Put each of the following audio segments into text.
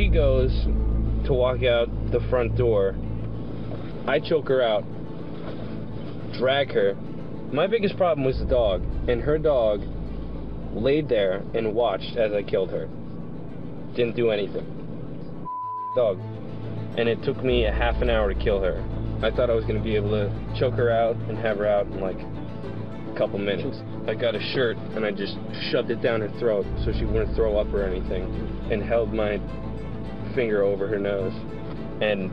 She goes to walk out the front door. I choke her out, drag her. My biggest problem was the dog, and her dog laid there and watched as I killed her. Didn't do anything. Dog. And it took me a half an hour to kill her. I thought I was gonna be able to choke her out and have her out in like a couple minutes. I got a shirt and I just shoved it down her throat so she wouldn't throw up or anything, and held my finger over her nose and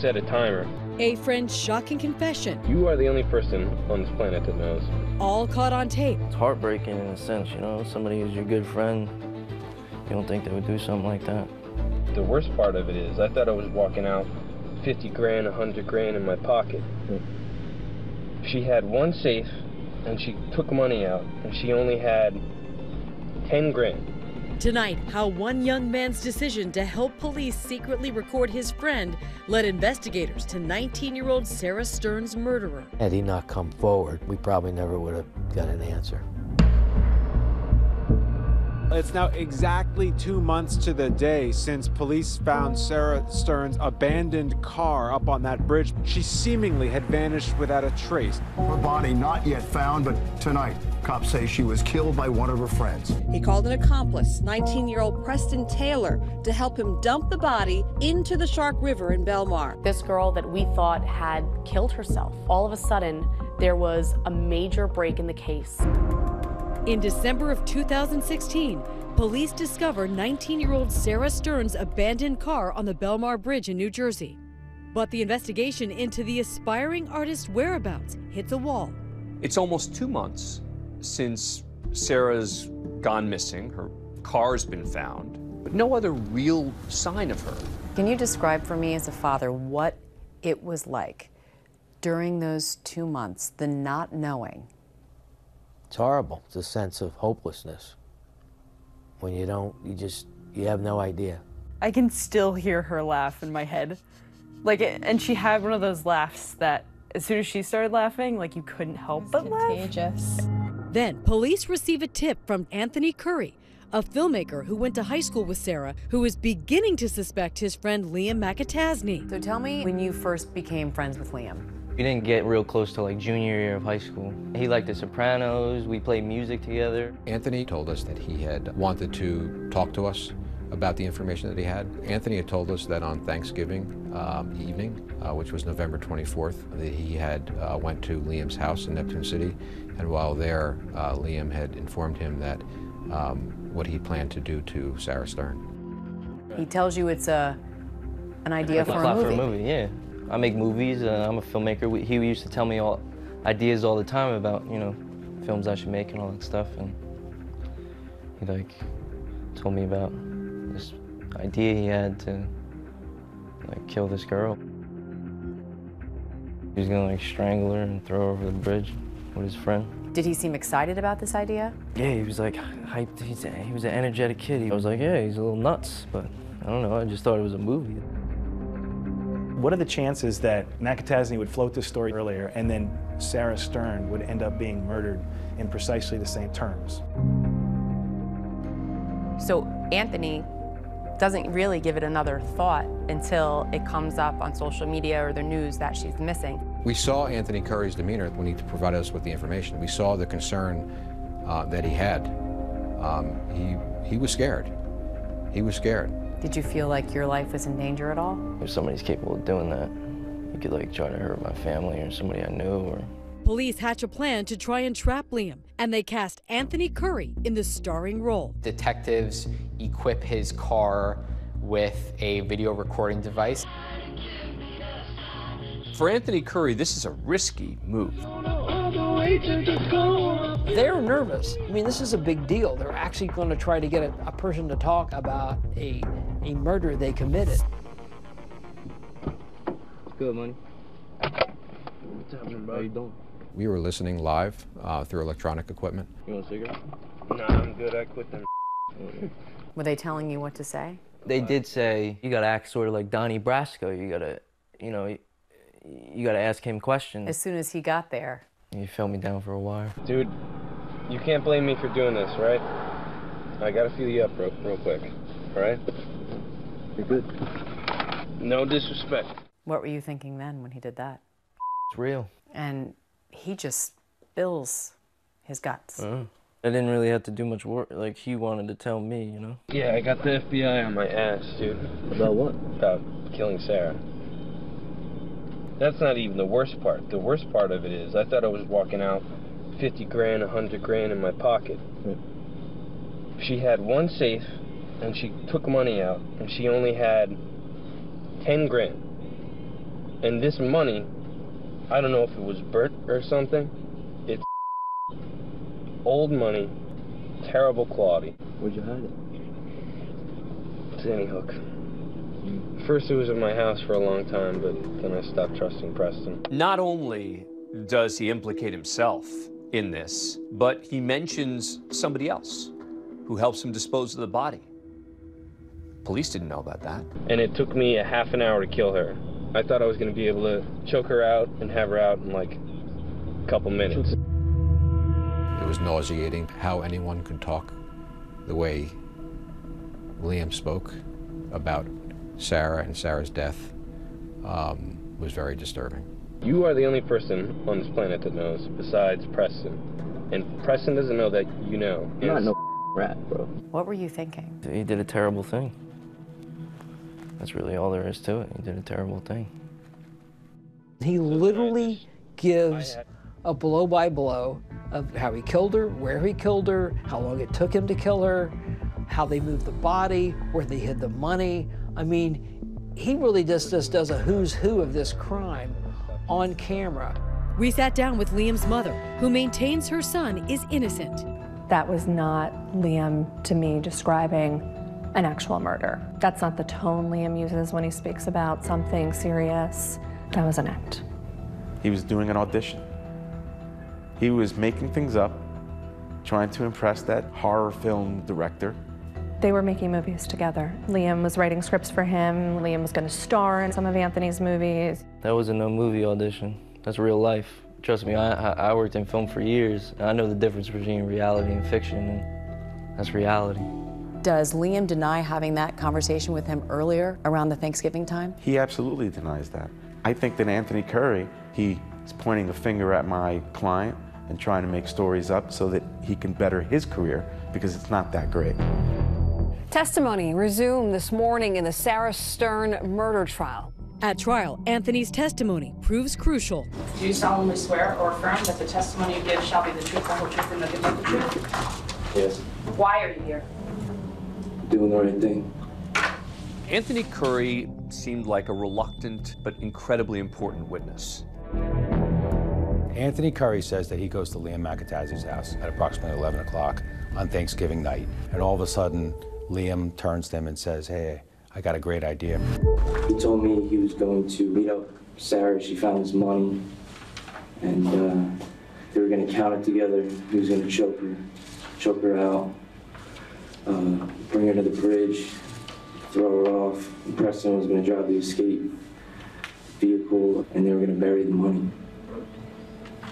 set a timer. A friend's shocking confession, You are the only person on this planet that knows. all caught on tape. It's heartbreaking in a sense, you know? Somebody who's your good friend, you don't think they would do something like that. The worst part of it is, I thought I was walking out 50 grand, 100 grand in my pocket. She had one safe, and she took money out, and she only had 10 grand. Tonight, how one young man's decision to help police secretly record his friend led investigators to 19 year old Sarah Stern's murderer. Had he not come forward, we probably never would have got an answer. It's now exactly two months to the day since police found Sarah Stern's abandoned car up on that bridge. She seemingly had vanished without a trace. Her body not yet found, but tonight, cops say she was killed by one of her friends. He called an accomplice, 19 year old Preston Taylor, to help him dump the body into the Shark River in Belmar. This girl that we thought had killed herself, all of a sudden, there was a major break in the case. In December of 2016, police discovered 19 year old Sarah Stern's abandoned car on the Belmar Bridge in New Jersey. But the investigation into the aspiring artist's whereabouts hits a wall. It's almost two months since Sarah's gone missing. Her car's been found, but no other real sign of her. Can you describe for me as a father what it was like during those two months, the not knowing? It's horrible. It's a sense of hopelessness. When you don't, you just, you have no idea. I can still hear her laugh in my head. Like, and she had one of those laughs that as soon as she started laughing, like you couldn't help but Contagious. Then, police receive a tip from Anthony Curry, a filmmaker who went to high school with Sarah, who is beginning to suspect his friend Liam McAtasney. So tell me when you first became friends with Liam. We didn't get real close till like junior year of high school. He liked The Sopranos, we played music together. Anthony told us that he had wanted to talk to us about the information that he had. Anthony had told us that on Thanksgiving um, evening, uh, which was November 24th, that he had uh, went to Liam's house in Neptune City, and while there, uh, Liam had informed him that um, what he planned to do to Sarah Stern. He tells you it's a an idea Like for a plot movie. for a movie, yeah. I make movies, uh, I'm a filmmaker. We, he used to tell me all ideas all the time about, you know, films I should make and all that stuff. And he like told me about this idea he had to like kill this girl. He was gonna like strangle her and throw her over the bridge with his friend. Did he seem excited about this idea? Yeah, he was like hyped. He's he was an energetic kid. I was like, yeah, he's a little nuts, but I don't know. I just thought it was a movie. What are the chances that McAtasney would float this story earlier and then Sarah Stern would end up being murdered in precisely the same terms? So Anthony doesn't really give it another thought until it comes up on social media or the news that she's missing. We saw Anthony Curry's demeanor when he provided us with the information. We saw the concern uh, that he had. Um, he, he was scared. He was scared. Did you feel like your life was in danger at all? If somebody's capable of doing that, you could like try to hurt my family or somebody I knew or Police hatch a plan to try and trap Liam, and they cast Anthony Curry in the starring role. Detectives equip his car with a video recording device. For Anthony Curry, this is a risky move. They're nervous. I mean, this is a big deal. They're actually going to try to get a, a person to talk about a, a murder they committed. What's good money. What's happening, bro? How you doing? We were listening live uh, through electronic equipment. You want a cigarette? Nah, I'm good. I quit them. Were they telling you what to say? They did say you gotta act sort of like Donnie Brasco. You gotta, you know, you, you gotta ask him questions. As soon as he got there, You fell me down for a while. Dude, you can't blame me for doing this, right? I gotta feel you up real, real quick, all right? You're good. No disrespect. What were you thinking then when he did that? It's real. And he just spills his guts. Uh, I didn't really have to do much work. Like he wanted to tell me, you know. Yeah, I got the FBI on my ass, dude. About what? About killing Sarah. That's not even the worst part. The worst part of it is I thought I was walking out 50 grand, 100 grand in my pocket. She had one safe and she took money out and she only had 10 grand. And this money, I don't know if it was burnt or something. It's old money, terrible quality. Where'd you hide it? Sandy Hook. Mm. First, it was in my house for a long time, but then I stopped trusting Preston. Not only does he implicate himself in this, but he mentions somebody else who helps him dispose of the body. Police didn't know about that. And it took me a half an hour to kill her. I thought I was going to be able to choke her out and have her out in like a couple minutes. It was nauseating how anyone could talk the way Liam spoke about Sarah and Sarah's death um, was very disturbing. You are the only person on this planet that knows besides Preston. And Preston doesn't know that you know. I'm not no rat, bro. What were you thinking? He did a terrible thing. That's really all there is to it. He did a terrible thing. He literally gives a blow by blow of how he killed her, where he killed her, how long it took him to kill her, how they moved the body, where they hid the money. I mean, he really just, just does a who's who of this crime on camera. We sat down with Liam's mother, who maintains her son is innocent. That was not Liam to me describing an actual murder. That's not the tone Liam uses when he speaks about something serious. That was an act. He was doing an audition. He was making things up, trying to impress that horror film director. They were making movies together. Liam was writing scripts for him. Liam was going to star in some of Anthony's movies. That wasn't no movie audition. That's real life. Trust me, I, I I worked in film for years. I know the difference between reality and fiction, and that's reality. Does Liam deny having that conversation with him earlier around the Thanksgiving time? He absolutely denies that. I think that Anthony Curry, he is pointing a finger at my client and trying to make stories up so that he can better his career because it's not that great. Testimony resumed this morning in the Sarah Stern murder trial. At trial, Anthony's testimony proves crucial. Do you solemnly swear or affirm that the testimony you give shall be the truth, the whole truth, and nothing but the truth? Yes, Why are you here? Doing the right thing. Anthony Curry seemed like a reluctant but incredibly important witness. Anthony Curry says that he goes to Liam McAtasney's house at approximately 11 o'clock on Thanksgiving night. And all of a sudden, Liam turns to him and says, Hey, I got a great idea. He told me he was going to meet up Sarah. She found his money, and uh, they were going to count it together. He was going to choke her, choke her out, uh, bring her to the bridge, throw her off. Preston was going to drive the escape vehicle, and they were going to bury the money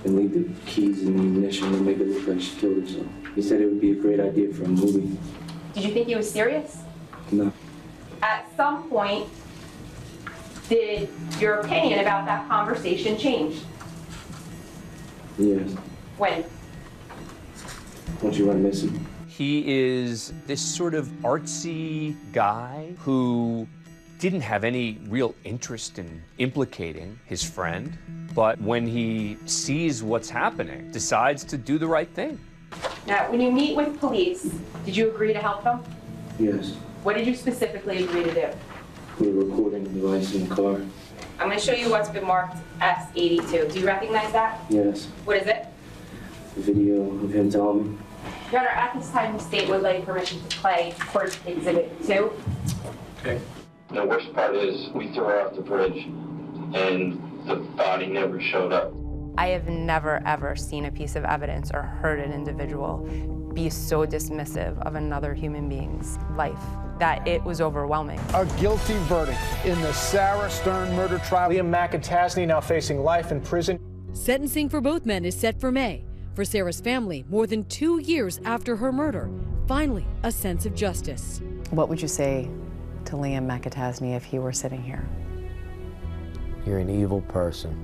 and leave the keys and the ammunition and make it look like she killed herself. He said it would be a great idea for a movie. Did you think he was serious? No. At some point, did your opinion about that conversation change? Yes. When? Once you went missing. He is this sort of artsy guy who didn't have any real interest in implicating his friend, but when he sees what's happening, decides to do the right thing. Now, when you meet with police, did you agree to help them? Yes. What did you specifically agree to do? Put a recording device in the car. I'm going to show you what's been marked S82. Do you recognize that? Yes. What is it? The video of him telling me. Your Honor, at this time, the state would like permission to play Court Exhibit 2. Okay. The worst part is we threw her off the bridge and the body never showed up. I have never, ever seen a piece of evidence or heard an individual be so dismissive of another human being's life that it was overwhelming. A guilty verdict in the Sarah Stern murder trial. Liam McAtasney now facing life in prison. Sentencing for both men is set for May. For Sarah's family, more than two years after her murder, finally a sense of justice. What would you say to Liam McAtasney if he were sitting here? You're an evil person.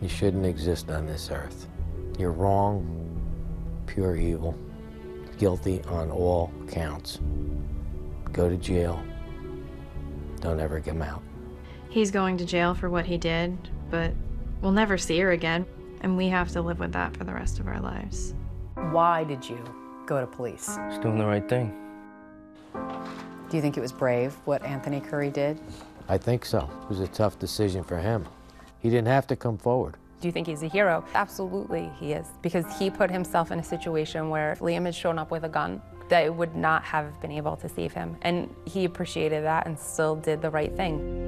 You shouldn't exist on this earth. You're wrong, pure evil, guilty on all counts. Go to jail. Don't ever come out. He's going to jail for what he did, but we'll never see her again, and we have to live with that for the rest of our lives. Why did you go to police? Just doing the right thing. Do you think it was brave what Anthony Curry did? I think so. It was a tough decision for him. He didn't have to come forward. Do you think he's a hero? Absolutely, he is. Because he put himself in a situation where if Liam had shown up with a gun, that it would not have been able to save him. And he appreciated that and still did the right thing.